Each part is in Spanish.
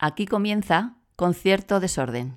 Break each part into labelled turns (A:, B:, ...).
A: Aquí comienza Concierto Desorden.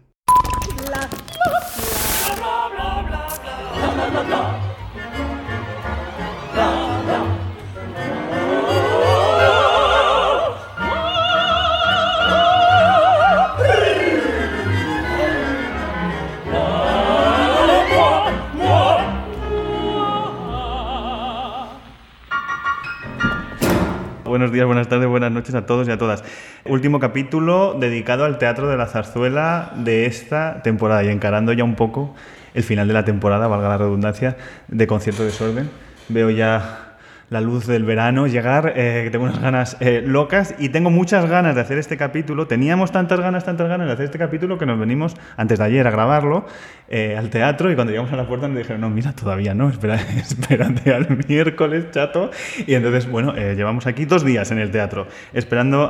B: Buenos días, buenas tardes, buenas noches a todos y a todas. Último capítulo dedicado al Teatro de la Zarzuela de esta temporada y encarando ya un poco el final de la temporada, valga la redundancia, de Concierto Desorden. Veo ya la luz del verano llegar, eh, tengo unas ganas eh, locas y tengo muchas ganas de hacer este capítulo. Teníamos tantas ganas, tantas ganas de hacer este capítulo que nos venimos antes de ayer a grabarlo eh, al teatro y cuando llegamos a la puerta nos dijeron, no, mira, todavía no, espera, espérate al miércoles, chato. Y entonces, bueno, llevamos aquí dos días en el teatro esperando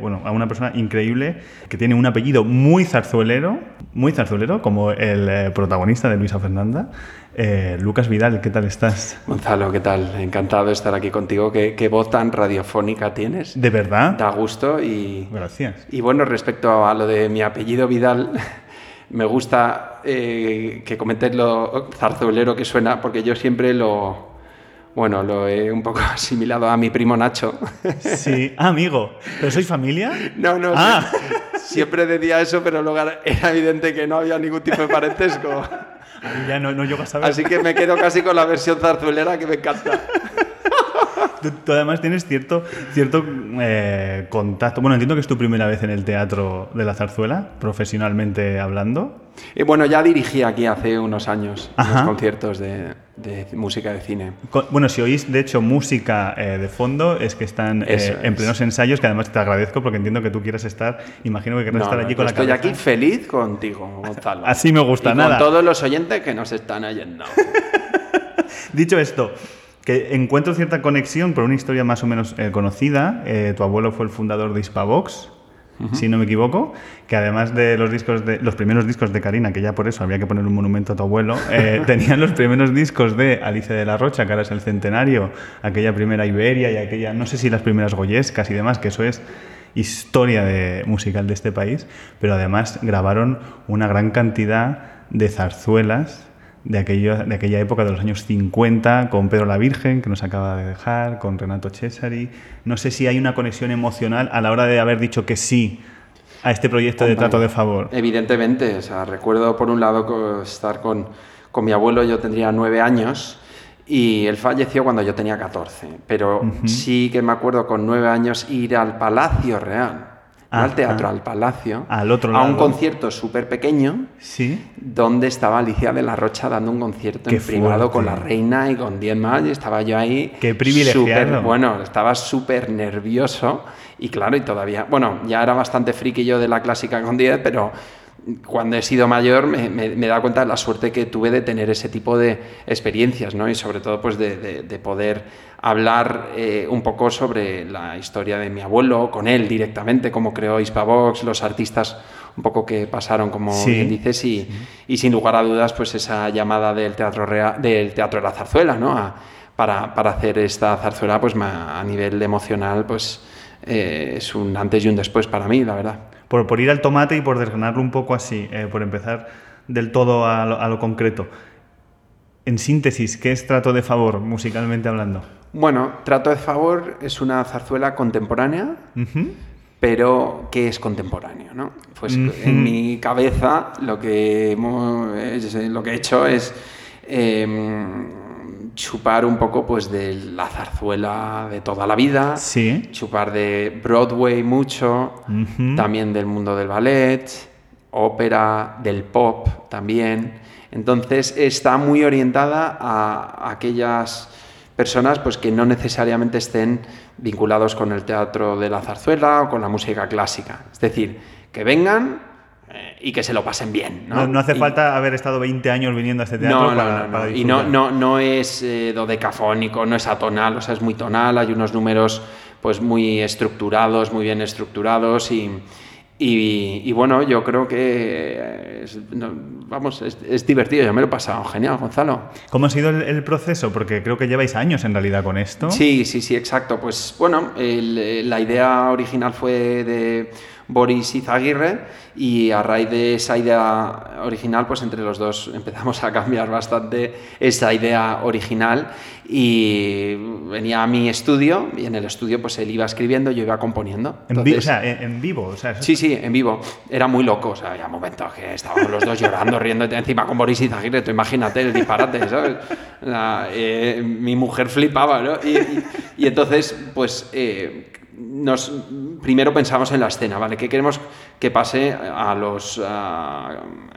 B: bueno, a una persona increíble que tiene un apellido muy zarzuelero, muy zarzuelero, como el protagonista de Luisa Fernanda. Eh, Lucas Vidal, ¿qué tal estás?
C: Gonzalo, ¿qué tal? Encantado de estar aquí contigo. ¿Qué, voz tan radiofónica tienes?
B: ¿De verdad?
C: Da gusto y...
B: Gracias.
C: Y bueno, respecto a lo de mi apellido Vidal, me gusta eh, que comentes lo zarzuelero que suena, porque yo siempre lo... Bueno, lo he un poco asimilado a mi primo Nacho.
B: Sí, ah, amigo. ¿Pero sois familia?
C: No, no. Ah. Siempre decía eso, pero luego era evidente que no había ningún tipo de parentesco.
B: Ya no, no a saber.
C: Así que me quedo casi con la versión zarzuelera que me encanta.
B: Tú, además tienes cierto, cierto eh, contacto. Bueno, entiendo que es tu primera vez en el teatro de la zarzuela, profesionalmente hablando.
C: Y bueno, ya dirigí aquí hace unos años unos conciertos de, música de cine.
B: Bueno, si oís de hecho música eh, de fondo, es que están eh, en plenos ensayos, que además te agradezco porque entiendo que tú quieras estar, imagino que querrás estar allí con la
C: Estoy aquí feliz contigo, Gonzalo.
B: Así me gusta,
C: y
B: nada.
C: Con todos los oyentes que nos están oyendo.
B: Dicho esto, que encuentro cierta conexión por una historia más o menos eh, conocida. tu abuelo fue el fundador de Hispavox si no me equivoco, que además de los discos de los primeros discos de Karina, que ya por eso había que poner un monumento a tu abuelo, eh, tenían los primeros discos de Alicia de la Rocha, que ahora es el centenario, aquella primera Iberia y aquella, no sé si las primeras Goyescas y demás, que eso es historia de, musical de este país, pero además grabaron una gran cantidad de zarzuelas de, aquello, de aquella época de los años 50, con Pedro la Virgen, que nos acaba de dejar, con Renato Cesari. No sé si hay una conexión emocional a la hora de haber dicho que sí a este proyecto de trato de favor.
C: Evidentemente, o sea, recuerdo por un lado estar con, con mi abuelo, yo tendría nueve años, y él falleció cuando yo tenía 14, pero sí que me acuerdo con nueve años ir al Palacio Real al teatro, al Palacio,
B: al otro a
C: un concierto súper pequeño,
B: ¿Sí?
C: donde estaba Alicia de la Rocha dando un concierto en privado con la reina y con diez más, y estaba yo ahí.
B: ¡Qué privilegiado!
C: bueno, estaba súper nervioso, y claro, y todavía, bueno, ya era bastante friki yo de la clásica con 10, pero cuando he sido mayor me, me, he dado cuenta de la suerte que tuve de tener ese tipo de experiencias, ¿no? Y sobre todo pues de, de, poder hablar eh, un poco sobre la historia de mi abuelo, con él directamente, cómo creó Hispavox, los artistas un poco que pasaron, como bien dices, y, y, sin lugar a dudas pues esa llamada del Teatro, Real, del teatro de la Zarzuela, ¿no? para, para, hacer esta zarzuela pues a nivel emocional pues eh, es un antes y un después para mí, la verdad
B: por, ir al tomate y por desgranarlo un poco así, eh, por empezar del todo a lo, concreto. En síntesis, ¿qué es Trato de Favor, musicalmente hablando?
C: Bueno, Trato de Favor es una zarzuela contemporánea, pero ¿qué es contemporáneo? ¿no? Pues en mi cabeza lo que, lo que he hecho es em, chupar un poco pues de la zarzuela de toda la vida,
B: sí.
C: chupar de Broadway mucho, también del mundo del ballet, ópera, del pop también. Entonces está muy orientada a aquellas personas pues que no necesariamente estén vinculados con el teatro de la zarzuela o con la música clásica. Es decir, que vengan y que se lo pasen bien.
B: No, no, hace falta haber estado 20 años viniendo a este teatro para, para,
C: Y no, no, no es eh, dodecafónico, no es atonal, o sea, es muy tonal, hay unos números pues muy estructurados, muy bien estructurados y, y, bueno, yo creo que es, vamos, es, divertido, yo me lo he pasado genial, Gonzalo.
B: ¿Cómo ha sido el, proceso? Porque creo que lleváis años en realidad con esto.
C: Sí, sí, sí, exacto. Pues bueno, la idea original fue de Boris Izaguirre y a raíz de esa idea original, pues entre los dos empezamos a cambiar bastante esa idea original y venía a mi estudio y en el estudio pues él iba escribiendo, yo iba componiendo.
B: En, vivo, o sea, en, vivo. O sea,
C: sí, sí, en vivo. Era muy loco, o sea, había momentos que estábamos los dos llorando, riendo encima con Boris Izaguirre, tú imagínate el disparate, ¿sabes? Eh, mi mujer flipaba, ¿no? Y, entonces, pues... Eh, nos, primero pensamos en la escena, ¿vale? ¿Qué queremos que pase a los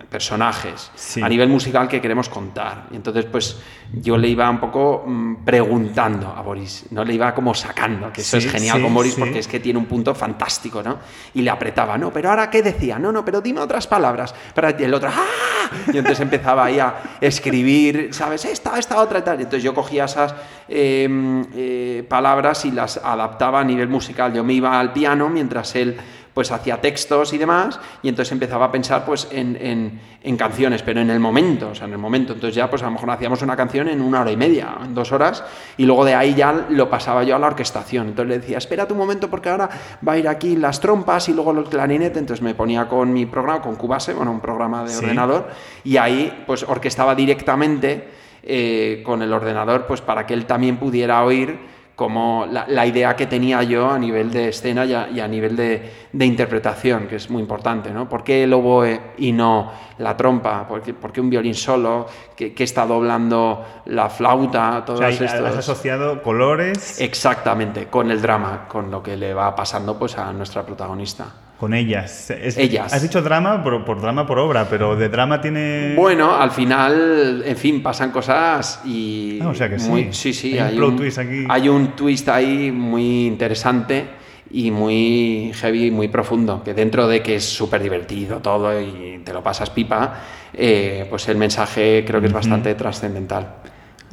C: personajes? A nivel musical, ¿qué queremos contar? Y entonces, pues yo le iba un poco mm, preguntando a Boris, ¿no? Le iba como sacando, que eso es genial con Boris porque es que tiene un punto fantástico, ¿no? Y le apretaba, ¿no? Pero ahora, ¿qué decía? No, no, pero dime otras palabras. Pero el otro, ¡ah! Y entonces empezaba ahí a escribir, ¿sabes? Esta, esta otra y tal. Y entonces yo cogía esas em, eh, palabras y las adaptaba a nivel musical. Yo me iba al piano mientras él pues hacía textos y demás, y entonces empezaba a pensar pues en, canciones, pero en el momento, o sea, en el momento. Entonces ya pues a lo mejor hacíamos una canción en una hora y media, en dos horas, y luego de ahí ya lo pasaba yo a la orquestación. Entonces le decía, espérate un momento porque ahora va a ir aquí las trompas y luego el clarinete, entonces me ponía con mi programa, con Cubase, bueno, un programa de ordenador, y ahí pues orquestaba directamente eh, con el ordenador, pues para que él también pudiera oír como la, idea que tenía yo a nivel de escena y a, nivel de, interpretación, que es muy importante, ¿no? ¿Por qué el oboe y no la trompa? ¿Por qué, un violín solo? ¿Qué, está doblando la flauta? Todo
B: o sea, ¿Has asociado colores?
C: Exactamente, con el drama, con lo que le va pasando pues, a nuestra protagonista.
B: Con ellas.
C: ellas.
B: Has dicho drama por, por, drama por obra, pero de drama tiene.
C: Bueno, al final, en fin, pasan cosas y.
B: Ah, o sea que sí.
C: Sí, sí, hay, un, twist aquí. hay un twist ahí muy interesante y muy heavy, muy profundo, que dentro de que es súper divertido todo y te lo pasas pipa, eh, pues el mensaje creo que es bastante trascendental.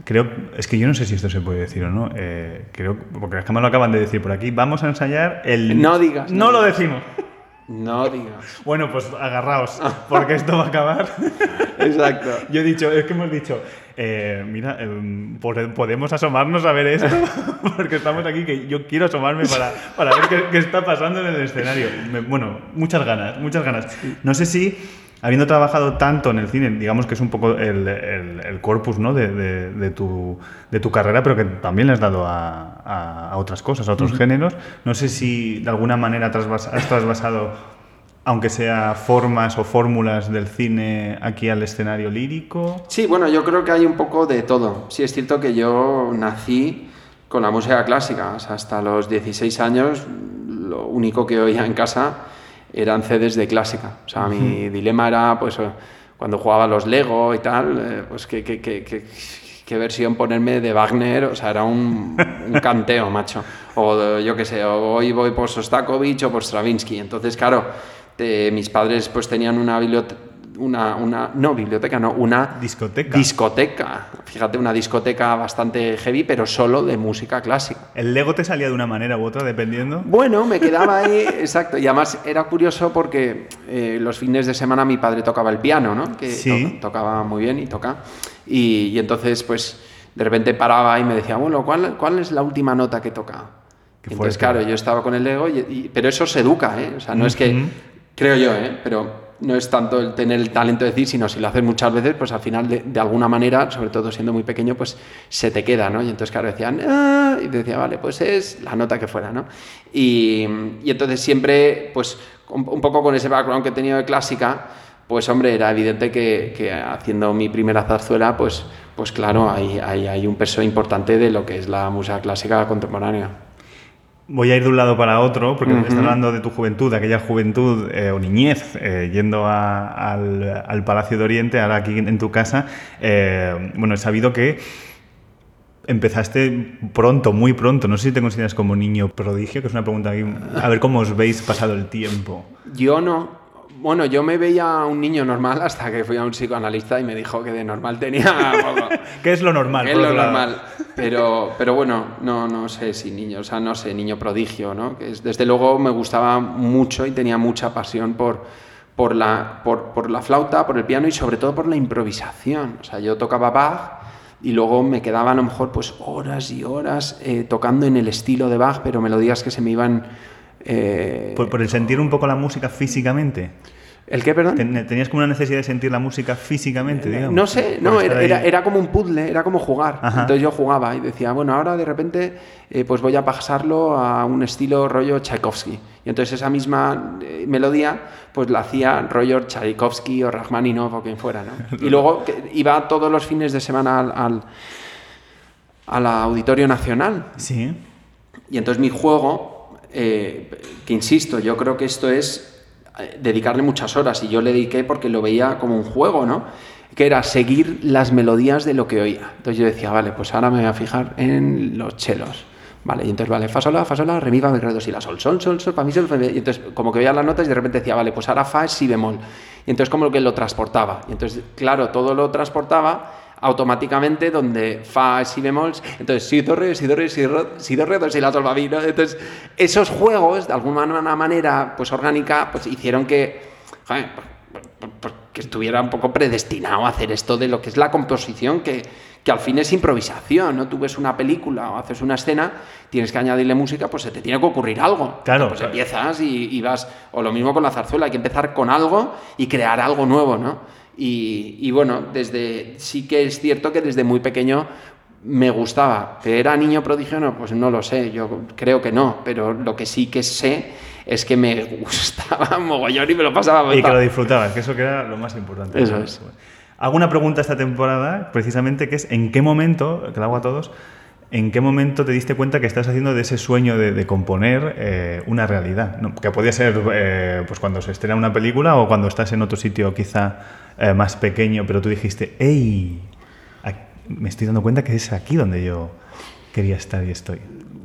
B: Creo, es que yo no sé si esto se puede decir o no, eh, creo, porque las cámaras lo acaban de decir por aquí, vamos a ensayar el...
C: No digas.
B: No, lo decimos.
C: No digas.
B: Bueno, pues agarraos, porque esto va a acabar.
C: Exacto.
B: Yo he dicho, es que hemos dicho, eh, mira, em, podemos asomarnos a ver esto, porque estamos aquí que yo quiero asomarme para, para ver qué, está pasando en el escenario. bueno, muchas ganas, muchas ganas. No sé si habiendo trabajado tanto en el cine, digamos que es un poco el, el, corpus ¿no? de, de, tu, de, tu, carrera, pero que también le has dado a, a, otras cosas, a otros géneros. No sé si de alguna manera has trasvasado, aunque sea formas o fórmulas del cine, aquí al escenario lírico.
C: Sí, bueno, yo creo que hay un poco de todo. Sí, es cierto que yo nací con la música clásica. hasta los 16 años, lo único que oía en casa eran CDs de clásica. O sea, mi dilema era, pues, eh, cuando jugaba los Lego y tal, eh, pues, ¿qué, qué, qué, qué, versión ponerme de Wagner? O sea, era un, un canteo, macho. O yo qué sé, hoy voy por Sostakovich o por Stravinsky. Entonces, claro, mis padres pues tenían una biblioteca una, una, no biblioteca, no, una
B: discoteca.
C: Discoteca. Fíjate, una discoteca bastante heavy, pero solo de música clásica.
B: ¿El Lego te salía de una manera u otra, dependiendo?
C: Bueno, me quedaba ahí, exacto. Y además era curioso porque eh, los fines de semana mi padre tocaba el piano, ¿no? Que tocaba muy bien y toca. Y, entonces, pues, de repente paraba y me decía, bueno, ¿cuál, cuál es la última nota que toca? entonces, claro, yo estaba con el Lego, pero eso se educa, ¿eh? O sea, no es que, creo yo, ¿eh? Pero no es tanto el tener el talento de decir, sino si lo haces muchas veces, pues al final de, alguna manera, sobre todo siendo muy pequeño, pues se te queda, ¿no? Y entonces, claro, decían, ah", y decía, vale, pues es la nota que fuera, ¿no? Y, entonces siempre, pues un, poco con ese background que he tenido de clásica, pues hombre, era evidente que, haciendo mi primera zarzuela, pues, pues claro, hay, hay, hay un peso importante de lo que es la música clásica contemporánea
B: voy a ir de un lado para otro, porque me estás hablando de tu juventud, aquella juventud eh, o niñez, eh, yendo al, Palacio de Oriente, ahora aquí en, tu casa. Eh, bueno, he sabido que empezaste pronto, muy pronto. No sé si te consideras como niño prodigio, que es una pregunta aquí. A ver cómo os veis pasado el tiempo.
C: Yo no. Bueno, yo me veía un niño normal hasta que fui a un psicoanalista y me dijo que de normal tenía
B: ¿Qué es lo normal?
C: ¿Qué es lo normal? Pero, pero bueno, no, no sé si niño, o sea, no sé, niño prodigio, ¿no? Que es, desde luego me gustaba mucho y tenía mucha pasión por, por, la, por, por la flauta, por el piano y sobre todo por la improvisación. O sea, yo tocaba Bach y luego me quedaba a lo mejor pues horas y horas eh, tocando en el estilo de Bach, pero melodías que se me iban Eh,
B: Por, por el sentir un poco la música físicamente.
C: ¿El qué, perdón?
B: Ten- ¿Tenías como una necesidad de sentir la música físicamente, digamos?
C: Eh, No sé, no, era, era, era como un puzzle, era como jugar.
B: Ajá.
C: Entonces yo jugaba y decía, bueno, ahora de repente eh, pues voy a pasarlo a un estilo rollo Tchaikovsky. Y entonces esa misma eh, melodía pues la hacía rollo Tchaikovsky o Rachmaninoff o quien fuera, ¿no? Y luego iba todos los fines de semana al, al, al Auditorio Nacional
B: Sí.
C: y entonces mi juego, eh, que insisto, yo creo que esto es eh, dedicarle muchas horas y yo le dediqué porque lo veía como un juego, ¿no? Que era seguir las melodías de lo que oía. Entonces yo decía, vale, pues ahora me voy a fijar en los chelos. Vale, y entonces, vale, fa, sol, la, fa, sol, la, re, mi, fa, mi, re, do, si, la, sol, sol, sol, sol, fa, mi, sol, fa, mi. Y entonces, como que veía las notas y de repente decía, vale, pues ahora fa es si bemol. Y entonces, como que lo transportaba. Y entonces, claro, todo lo transportaba automáticamente donde fa si bemol, entonces si do re, si do re, si do, si do re, do, si la sol mi, ¿no? Entonces, esos juegos de alguna manera pues orgánica pues hicieron que joder, que estuviera un poco predestinado a hacer esto de lo que es la composición que que al fin es improvisación, ¿no? Tú ves una película o haces una escena, tienes que añadirle música, pues se te tiene que ocurrir algo.
B: Claro,
C: Pues empiezas y, y vas, o lo mismo con la zarzuela, hay que empezar con algo y crear algo nuevo, ¿no? Y, y bueno, desde, sí que es cierto que desde muy pequeño me gustaba. ¿Que era niño prodigio? No, pues no lo sé, yo creo que no, pero lo que sí que sé es que me gustaba mogollón y me lo pasaba
B: Y que lo disfrutabas, que eso que era lo más importante.
C: Eso es.
B: Hago una pregunta esta temporada, precisamente, que es ¿en qué momento, que la hago a todos, en qué momento te diste cuenta que estás haciendo de ese sueño de, componer eh, una realidad? ¿no? Que podía ser eh, pues cuando se estrena una película o cuando estás en otro sitio quizá eh, más pequeño, pero tú dijiste, ¡Ey! Aquí- Me estoy dando cuenta que es aquí donde yo quería estar y estoy.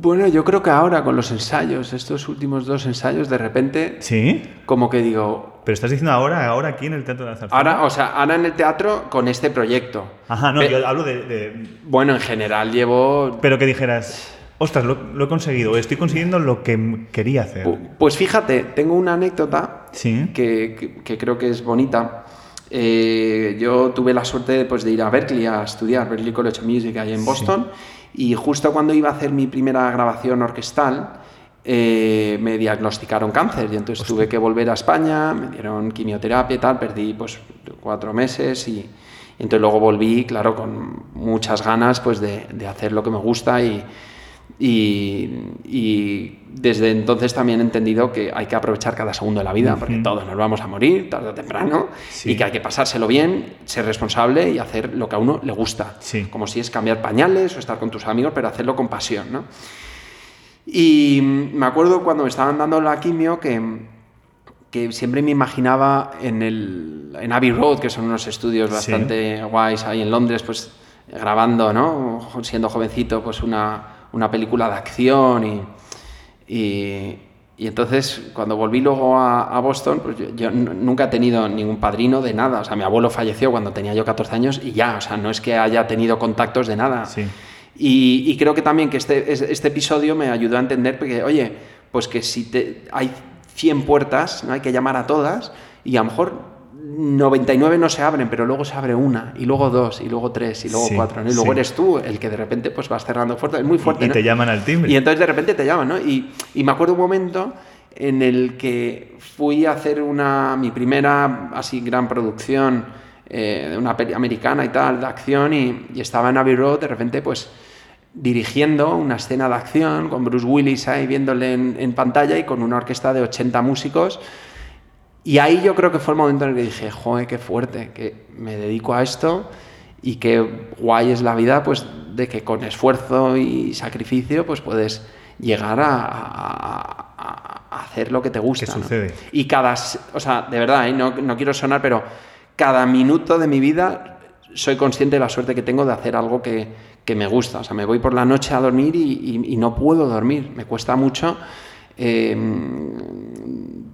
C: Bueno, yo creo que ahora con los ensayos, estos últimos dos ensayos, de repente,
B: ¿Sí?
C: como que digo,
B: Pero estás diciendo ahora, ahora aquí en el Teatro de la Zarzuela.
C: ahora, o sea, ahora en el teatro con este proyecto.
B: Ajá, no, yo hablo de- de,
C: Bueno, en general llevo
B: Pero que dijeras, ostras, lo, lo he conseguido, estoy consiguiendo lo que quería hacer.
C: Pu- Pues fíjate, tengo una anécdota
B: Sí.
C: que, que- que creo que es bonita. Eh, yo tuve la suerte pues, de ir a Berkeley a estudiar, Berkeley College of Music, ahí en Boston, y justo cuando iba a hacer mi primera grabación orquestal, eh, me diagnosticaron cáncer. Y entonces tuve que volver a España, me dieron quimioterapia y tal, perdí pues cuatro meses y, y entonces luego volví, claro, con muchas ganas pues de, de hacer lo que me gusta y, y, y desde entonces también he entendido que hay que aprovechar cada segundo de la vida, porque todos nos vamos a morir tarde o temprano,
B: Sí.
C: y que hay que pasárselo bien, ser responsable y hacer lo que a uno le gusta.
B: Sí.
C: Como si es cambiar pañales o estar con tus amigos, pero hacerlo con pasión. ¿no? Y me acuerdo cuando me estaban dando la quimio que, que siempre me imaginaba en, el, en Abbey Road, que son unos estudios
B: Sí.
C: bastante guays ahí en Londres, pues grabando, ¿no? Siendo jovencito, pues una, una película de acción y, y, y entonces cuando volví luego a, a Boston, pues yo, nunca he tenido ningún padrino de nada. O sea, mi abuelo falleció cuando tenía yo 14 años y ya, o sea, no es que haya tenido contactos de nada.
B: Sí.
C: Y, y creo que también que este, es- este episodio me ayudó a entender porque, oye, pues que si te, hay 100 puertas, ¿no? hay que llamar a todas y a lo mejor 99 no se abren, pero luego se abre una, y luego dos, y luego tres, y luego
B: Sí,
C: cuatro, ¿no? Y luego
B: sí.
C: eres tú el que de repente pues vas cerrando fuerte, es muy fuerte,
B: y
C: ¿no?
B: te llaman al timbre.
C: Y entonces de repente te llaman, ¿no? Y, y me acuerdo un momento en el que fui a hacer una, mi primera así gran producción eh, de una peli americana y tal, de acción, y, y estaba en Abbey Road, de repente pues dirigiendo una escena de acción con Bruce Willis ahí viéndole en, en pantalla y con una orquesta de 80 músicos. Y ahí yo creo que fue el momento en el que dije, joder, qué fuerte, que me dedico a esto y qué guay es la vida, pues de que con esfuerzo y sacrificio, pues puedes llegar a, a- a- hacer lo que te gusta.
B: ¿Qué
C: ¿no?
B: sucede?
C: Y cada, o sea, de verdad, ¿eh? no, no quiero sonar, pero cada minuto de mi vida soy consciente de la suerte que tengo de hacer algo que, que me gusta. O sea, me voy por la noche a dormir y, y- y no puedo dormir. Me cuesta mucho eh,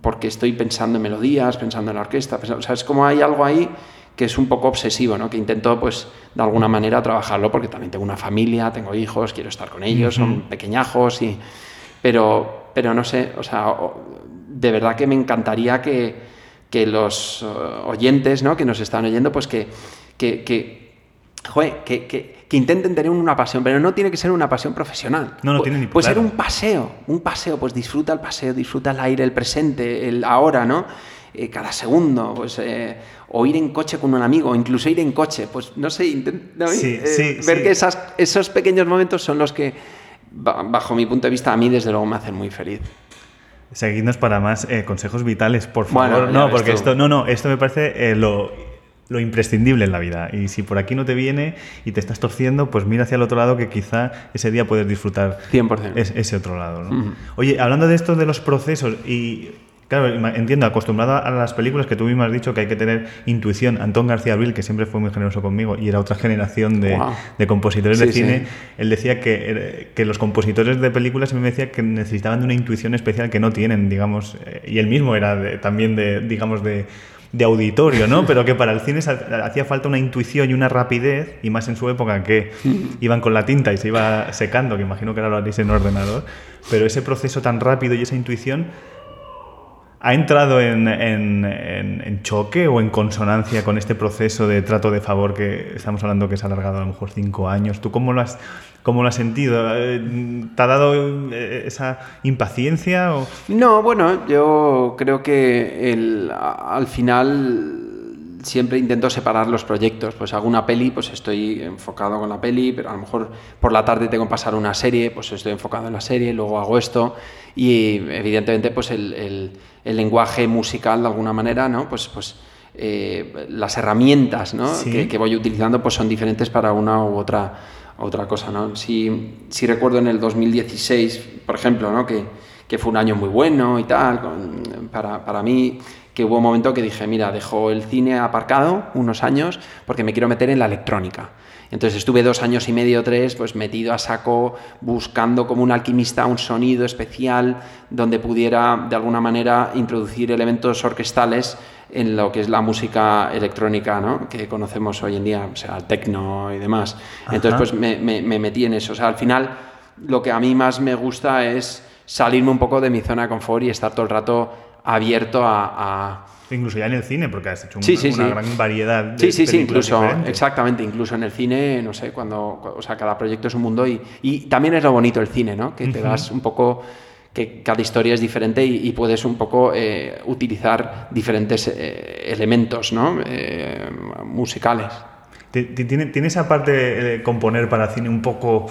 C: porque estoy pensando en melodías, pensando en la orquesta. pensando- o sea, es como hay algo ahí que es un poco obsesivo, ¿no? Que intento, pues, de alguna manera trabajarlo porque también tengo una familia, tengo hijos, quiero estar con ellos, son pequeñajos y... Pero, pero no sé, o sea, de verdad que me encantaría que, que los eh, oyentes, ¿no? Que nos están oyendo, pues que, que, que, joder, que, que, que intenten tener una pasión, pero no tiene que ser una pasión profesional.
B: No, no
C: Pu-
B: tiene ni-
C: Puede ser un paseo, un paseo, pues disfruta el paseo, disfruta el aire, el presente, el ahora, ¿no? Eh, cada segundo, pues, eh, o ir en coche con un amigo, o incluso ir en coche, pues, no sé, intent- ¿no?
B: Sí,
C: Eh,
B: sí,
C: ver
B: sí.
C: que esas, esos pequeños momentos son los que, ba- bajo mi punto de vista, a mí desde luego me hacen muy feliz.
B: Seguidnos para más consejos vitales, por favor.
C: Bueno,
B: no, porque
C: tú.
B: esto, no, no, esto me parece lo, lo imprescindible en la vida. Y si por aquí no te viene y te estás torciendo, pues mira hacia el otro lado que quizá ese día puedes disfrutar
C: 100%.
B: es- ese otro lado. ¿no? Oye, hablando de esto de los procesos y Claro, entiendo, acostumbrado a las películas que tú mismo has dicho que hay que tener intuición. Antón García Abril, que siempre fue muy generoso conmigo y era otra generación de, de compositores
C: Sí,
B: de cine,
C: sí.
B: él decía que, eh, que los compositores de películas me decía que necesitaban de una intuición especial que no tienen, digamos, eh, y él mismo era de- también de, digamos, de, de auditorio, ¿no? Pero que para el cine hacía falta una intuición y una rapidez, y más en su época que iban con la tinta y se iba secando, que imagino que ahora lo haréis en ordenador, pero ese proceso tan rápido y esa intuición ¿Ha entrado en, en- en- choque o en consonancia con este proceso de trato de favor que estamos hablando que se ha alargado a lo mejor cinco años? ¿Tú cómo lo has, cómo lo has sentido? Eh, ¿Te ha dado eh, esa impaciencia? O...
C: No, bueno, yo creo que el- al final siempre intento separar los proyectos. Pues hago una peli, pues estoy enfocado con la peli, pero a lo mejor por la tarde tengo que pasar una serie, pues estoy enfocado en la serie, luego hago esto y evidentemente pues el, el- el lenguaje musical de alguna manera, ¿no? Pues, pues eh, las herramientas ¿no?
B: Sí.
C: que, que voy utilizando pues son diferentes para una u otra, otra cosa. ¿no? Si, si recuerdo en el 2016, por ejemplo, ¿no? que, que fue un año muy bueno y tal, con- para, para mí, que hubo un momento que dije, mira, dejo el cine aparcado unos años porque me quiero meter en la electrónica. Entonces estuve dos años y medio, tres, pues metido a saco, buscando como un alquimista un sonido especial donde pudiera de alguna manera introducir elementos orquestales en lo que es la música electrónica ¿no? que conocemos hoy en día, o sea, el techno y demás. Entonces, pues me, me- me metí en eso. O sea, al final, lo que a mí más me gusta es salirme un poco de mi zona de confort y estar todo el rato abierto a- a
B: Incluso ya en el cine, porque has hecho un-
C: Sí, sí,
B: una
C: sí.
B: gran variedad de
C: Sí, sí, sí, incluso,
B: diferentes.
C: exactamente, incluso en el cine, no sé, cuando, o sea, cada proyecto es un mundo y, y también es lo bonito el cine, ¿no? Que te das un poco, que cada historia es diferente y, y puedes un poco eh, utilizar diferentes eh, elementos, ¿no? Eh, musicales.
B: Ti- ti- ¿Tiene, tiene esa parte de componer para cine un poco,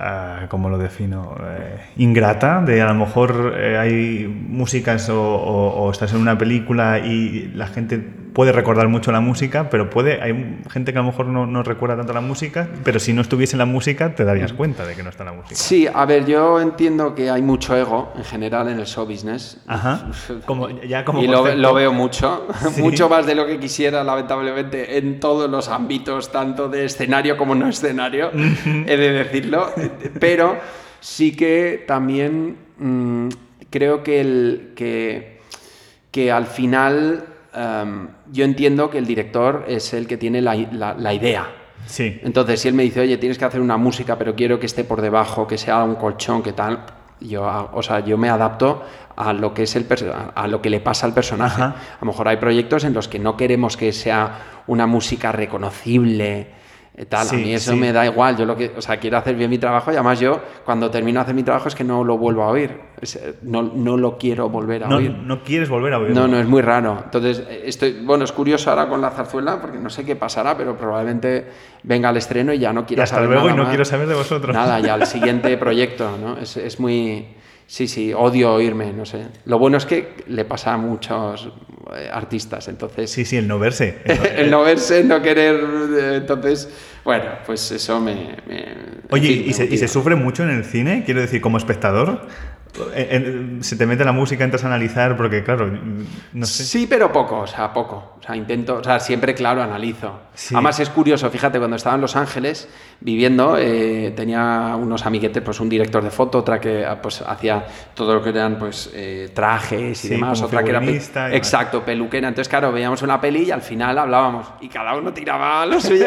B: ah, ¿cómo lo defino? Eh, ingrata, de a lo mejor eh, hay músicas o estás en una película y la gente puede recordar mucho la música, pero puede hay gente que a lo mejor no, no recuerda tanto la música, pero si no estuviese la música te darías cuenta de que no está la música.
C: Sí, a ver, yo entiendo que hay mucho ego en general en el show business.
B: Ajá. Como, ya como
C: y lo, lo veo mucho,
B: Sí.
C: mucho más de lo que quisiera, lamentablemente, en todos los ámbitos, tanto de escenario como no escenario, he de decirlo. Pero sí que también mm, creo que, el, que, que al final yo entiendo que el director es el que tiene la, la- la idea.
B: Sí.
C: Entonces, si él me dice, oye, tienes que hacer una música, pero quiero que esté por debajo, que sea un colchón, que tal, yo, o sea, yo me adapto a lo que es el a lo que le pasa al personaje.
B: Ajá.
C: A lo mejor hay proyectos en los que no queremos que sea una música reconocible. Tal.
B: Sí,
C: a mí eso
B: sí.
C: me da igual, yo lo que, o sea, quiero hacer bien mi trabajo y además yo cuando termino de hacer mi trabajo es que no lo vuelvo a oír, eh, no, no lo quiero volver a
B: No,
C: oír.
B: no quieres volver a oír.
C: No, no, es muy raro. Entonces, estoy, bueno, es curioso ahora con la zarzuela, porque no sé qué pasará, pero probablemente venga al estreno y ya no
B: Y
C: quiero
B: hasta
C: saber
B: luego y
C: nada
B: no
C: más.
B: quiero saber de vosotros.
C: Nada, ya al siguiente proyecto, ¿no? Es, es muy... Sí, sí, odio oírme, no sé. Lo bueno es que le pasa a muchos artistas, entonces...
B: Sí, sí, el no verse.
C: el no verse, no querer... eh, Entonces, bueno, pues eso me... me-
B: Oye, ¿y, se, ¿y se sufre mucho en el cine? Quiero decir, como espectador. En- en- se te mete la música, entras a analizar, porque claro, no sé.
C: Sí, pero poco, o sea, poco. O sea, intento, o sea, siempre, claro, analizo.
B: Sí.
C: Además es curioso, fíjate, cuando estaba en Los Ángeles viviendo, eh, tenía unos amiguetes, pues un director de foto, otra que ah, pues hacía todo lo que eran pues eh, trajes y
B: Sí,
C: demás, otra que era pe- exacto, peluquera. Entonces, claro, veíamos una peli y al final hablábamos y cada uno tiraba lo suyo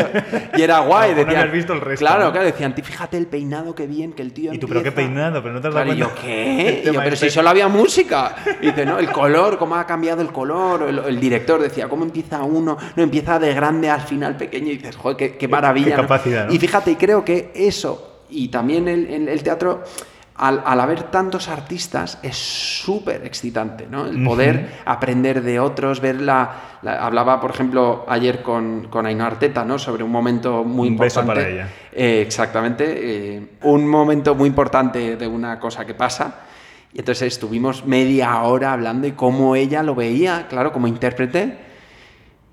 C: y era guay.
B: No, no
C: decían,
B: habías visto el resto,
C: Claro,
B: ¿no?
C: claro, decían, "Tú fíjate el peinado que bien que el tío
B: ¿Y tú, pero qué
C: empieza".
B: peinado? Pero no te has dado
C: Claro, y yo,
B: cuenta.
C: ¿qué? ¿Qué? Y yo, pero si solo había música. Y dice, no, el color, cómo ha cambiado el color. El, el director decía, ¿cómo empieza uno? No, empieza de grande al final pequeño. Y dices, joder, qué, qué maravilla.
B: qué
C: ¿no? Y fíjate, y creo que eso, y también el, el- el teatro, al, al haber tantos artistas, es súper excitante, ¿no? El poder aprender de otros, ver la, la- Hablaba, por ejemplo, ayer con, con Ainhoa Arteta, ¿no? Sobre un momento muy
B: Un beso
C: importante.
B: para ella.
C: Eh, exactamente. eh, un momento muy importante de una cosa que pasa. Y entonces estuvimos media hora hablando y cómo ella lo veía, claro, como intérprete.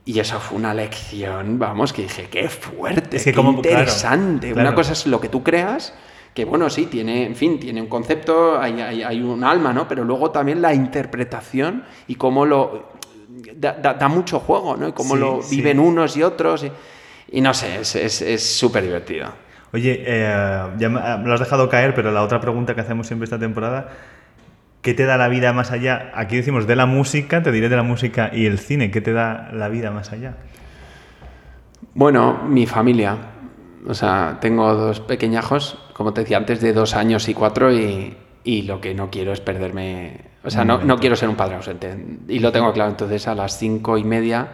C: Y eso fue una lección, vamos, que dije, qué fuerte,
B: Es que
C: qué
B: como- claro,
C: interesante.
B: claro.
C: Una cosa es lo que tú creas, que bueno, sí, tiene, en fin, tiene un concepto, hay, hay- hay un alma, ¿no? Pero luego también la interpretación y cómo lo... Da, da- da mucho juego, ¿no? Y cómo
B: Sí,
C: lo
B: sí.
C: viven unos y otros. Y, y no sé, es- es es súper divertido.
B: Oye, eh, ya me me lo has dejado caer, pero la otra pregunta que hacemos siempre esta temporada, ¿qué te da la vida más allá? Aquí decimos de la música, te diré de la música y el cine, ¿qué te da la vida más allá?
C: Bueno, mi familia. O sea, tengo dos pequeñajos, como te decía antes, de dos años y cuatro, y, y lo que no quiero es perderme. O sea, no, no quiero ser un padre ausente. Y lo tengo claro. Entonces, a las cinco y media,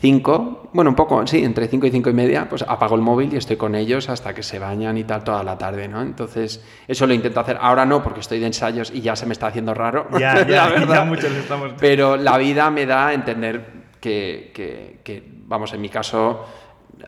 C: cinco, bueno, un poco, sí, entre cinco y cinco y media, pues apago el móvil y estoy con ellos hasta que se bañan y tal toda la tarde, ¿no? Entonces, eso lo intento hacer. Ahora no, porque estoy de ensayos y ya se me está haciendo raro.
B: Ya,
C: la
B: ya,
C: verdad.
B: ya muchos estamos...
C: Pero la vida me da a entender que, que- que, vamos, en mi caso,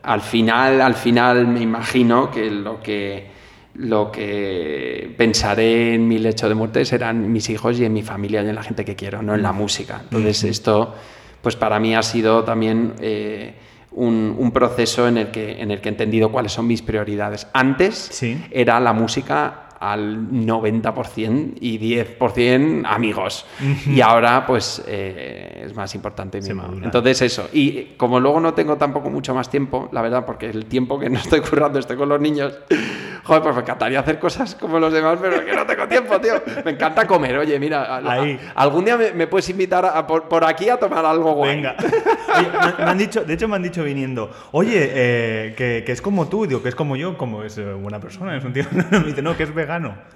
C: al final, al final me imagino que lo que lo que pensaré en mi lecho de muerte serán mis hijos y en mi familia y en la gente que quiero, no en la música. Entonces esto, pues para mí ha sido también eh, un, un proceso en el, que, en el que he entendido cuáles son mis prioridades. Antes
B: Sí.
C: era la música al 90% y 10% amigos. Y ahora, pues, eh, es más importante. Entonces, eso. Y como luego no tengo tampoco mucho más tiempo, la verdad, porque el tiempo que no estoy currando estoy con los niños, joder, pues me encantaría hacer cosas como los demás, pero que no tengo tiempo, tío. Me encanta comer. Oye, mira, a-
B: Ahí.
C: algún día me, me puedes invitar a- por, por aquí a tomar algo guay.
B: Venga. Oye, me, me han dicho, de hecho me han dicho viniendo, oye, eh, que, que es como tú, digo, que es como yo, como es eh, buena persona, es un tío. me dice, no, que es vegano.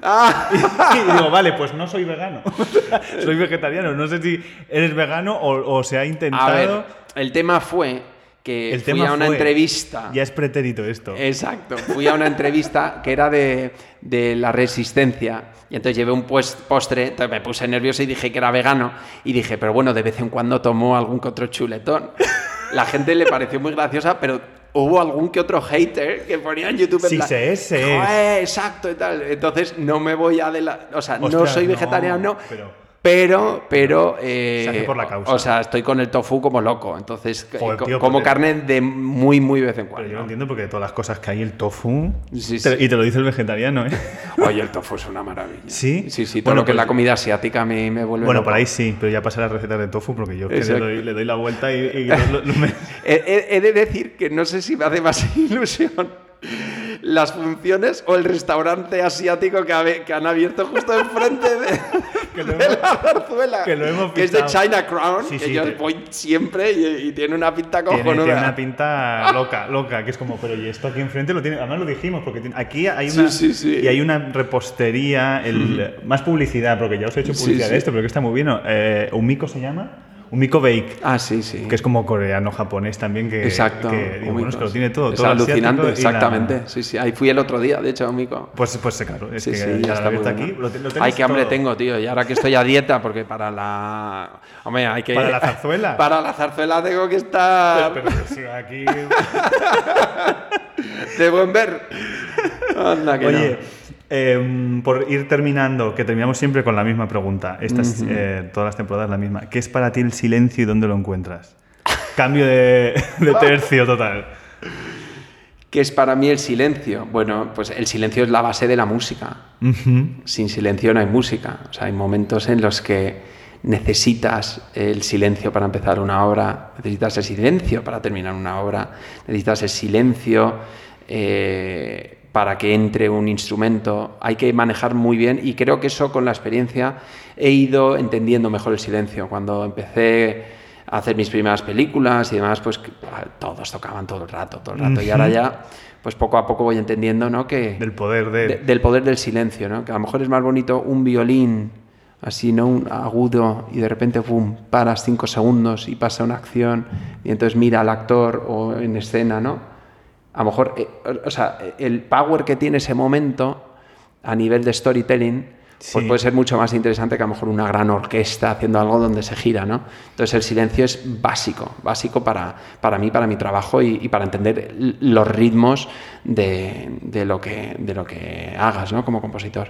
C: Ah,
B: Y digo, vale, pues no soy vegano. soy vegetariano. No sé si eres vegano o, o se ha intentado.
C: a ver, el tema fue que
B: El
C: fui
B: tema
C: a una
B: fue-
C: entrevista.
B: Ya es pretérito esto.
C: Exacto. Fui a una entrevista que era de, de la resistencia. Y entonces llevé un pues- postre, entonces me puse nervioso y dije que era vegano. Y dije, pero bueno, de vez en cuando tomo algún que otro chuletón. La gente le pareció muy graciosa, pero hubo algún que otro hater que ponía en YouTube. en
B: Sí
C: plan,
B: es.
C: "Joder, exacto y tal. Entonces no me voy a de la. O sea, no soy
B: no,
C: vegetariano.
B: pero-
C: Pero, pero, eh,
B: Se hace por la causa.
C: O sea, estoy con el tofu como loco. Entonces,
B: Joder, tío,
C: como
B: porque-
C: carne de muy, muy vez en
B: Pero
C: cuando.
B: yo no entiendo porque de todas las cosas que hay, el tofu.
C: Sí,
B: te-
C: sí.
B: Y te lo dice el vegetariano, ¿eh?
C: Oye, el tofu es una maravilla.
B: ¿Sí?
C: Sí, sí, todo
B: Bueno,
C: lo que es
B: pues-
C: la comida asiática me, me vuelve
B: Bueno,
C: loco.
B: por ahí sí, pero ya pasé las recetas de tofu porque yo le doy, le doy la vuelta y. y lo- lo- lo- me-
C: He, he- he de decir que no sé si me hace más ilusión las funciones o el restaurante asiático que, han abierto justo enfrente de,
B: Que lo
C: de
B: hemos-
C: la zarzuela.
B: que lo hemos
C: que es de. China Crown,
B: Sí,
C: que
B: sí,
C: yo
B: te-
C: voy siempre y, y tiene una pinta
B: Tiene,
C: cojonuda.
B: tiene una pinta loca, loca, que es como, pero y esto aquí enfrente lo tiene, además lo dijimos, porque tiene- aquí hay una,
C: Sí, sí, sí.
B: y hay una repostería, el, más publicidad, porque ya os he hecho publicidad de esto, pero que está muy bien. Eh, ¿Umiko se llama? Umiko Bake,
C: Ah, sí, sí.
B: que es como coreano-japonés también, que,
C: Exacto.
B: que, digo, bueno, es que lo tiene todo,
C: Es
B: todo
C: alucinante,
B: la-
C: exactamente. Sí, sí. Ahí fui el otro día, de hecho, Mico.
B: Pues, pues claro, es
C: Sí,
B: que
C: sí,
B: ya
C: está muy bueno.
B: aquí. Lo, lo
C: Ay, qué hambre
B: todo.
C: tengo, tío. Y ahora que estoy a dieta, porque para la. Hombre, hay que.
B: ¿Para la zarzuela?
C: Para la zarzuela tengo que estar
B: Pero, pero si aquí.
C: de buen ver. Anda, que
B: Oye,
C: no.
B: Em, por ir terminando, que terminamos siempre con la misma pregunta. Estas, eh, todas las temporadas la misma. ¿Qué es para ti el silencio y dónde lo encuentras? Cambio de, de tercio total.
C: ¿Qué es para mí el silencio? Bueno, pues el silencio es la base de la música. Sin silencio no hay música. O sea, hay momentos en los que necesitas el silencio para empezar una obra, necesitas el silencio para terminar una obra, necesitas el silencio eh, para que entre un instrumento. Hay que manejar muy bien y creo que eso con la experiencia he ido entendiendo mejor el silencio. Cuando empecé hacer mis primeras películas y demás, pues todos tocaban todo el rato, todo el rato. Y ahora ya, pues poco a poco voy entendiendo, ¿no? Que,
B: del poder de...
C: del poder del silencio, ¿no? Que a lo mejor es más bonito un violín así, ¿no? Un agudo y de repente, pum, paras cinco segundos y pasa una acción y entonces mira al actor o en escena, ¿no? A lo mejor, eh, o sea, el power que tiene ese momento a nivel de storytelling pues puede ser mucho más interesante que a lo mejor una gran orquesta haciendo algo donde se gira, ¿no? Entonces el silencio es básico, básico para, para mí, para mi trabajo y, para entender los ritmos de, de, lo que, de lo que hagas, ¿no? Como compositor.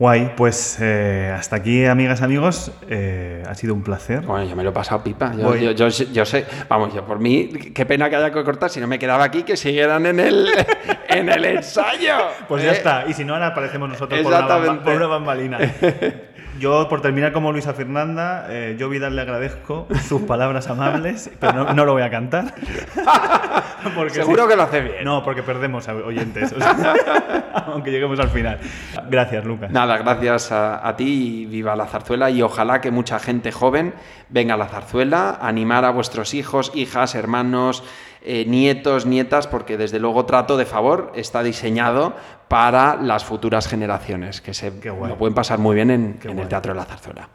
B: Guay, pues eh, hasta aquí, amigas, amigos. Eh, ha sido un placer.
C: Bueno, yo me lo he pasado pipa. Yo, yo, sé, vamos, yo por mí, qué pena que haya que cortar. Si no me quedaba aquí, que siguieran en el, en el ensayo.
B: Pues ya ¿eh? está. Y si no, ahora aparecemos nosotros por una, por una bambalina. Yo, por terminar como Luisa Fernanda, eh, yo Vidal le agradezco sus palabras amables, pero no, lo voy a cantar.
C: Seguro que lo hace bien.
B: No, porque perdemos a oyentes, aunque lleguemos al final. Gracias, Lucas.
C: Nada, gracias a, ti y viva la zarzuela y ojalá que mucha gente joven venga a la zarzuela, animar a vuestros hijos, hijas, hermanos, nietos, nietas, porque desde luego Trato de Favor está diseñado para las futuras generaciones, que se lo pueden pasar muy bien en, el Teatro de la Zarzuela.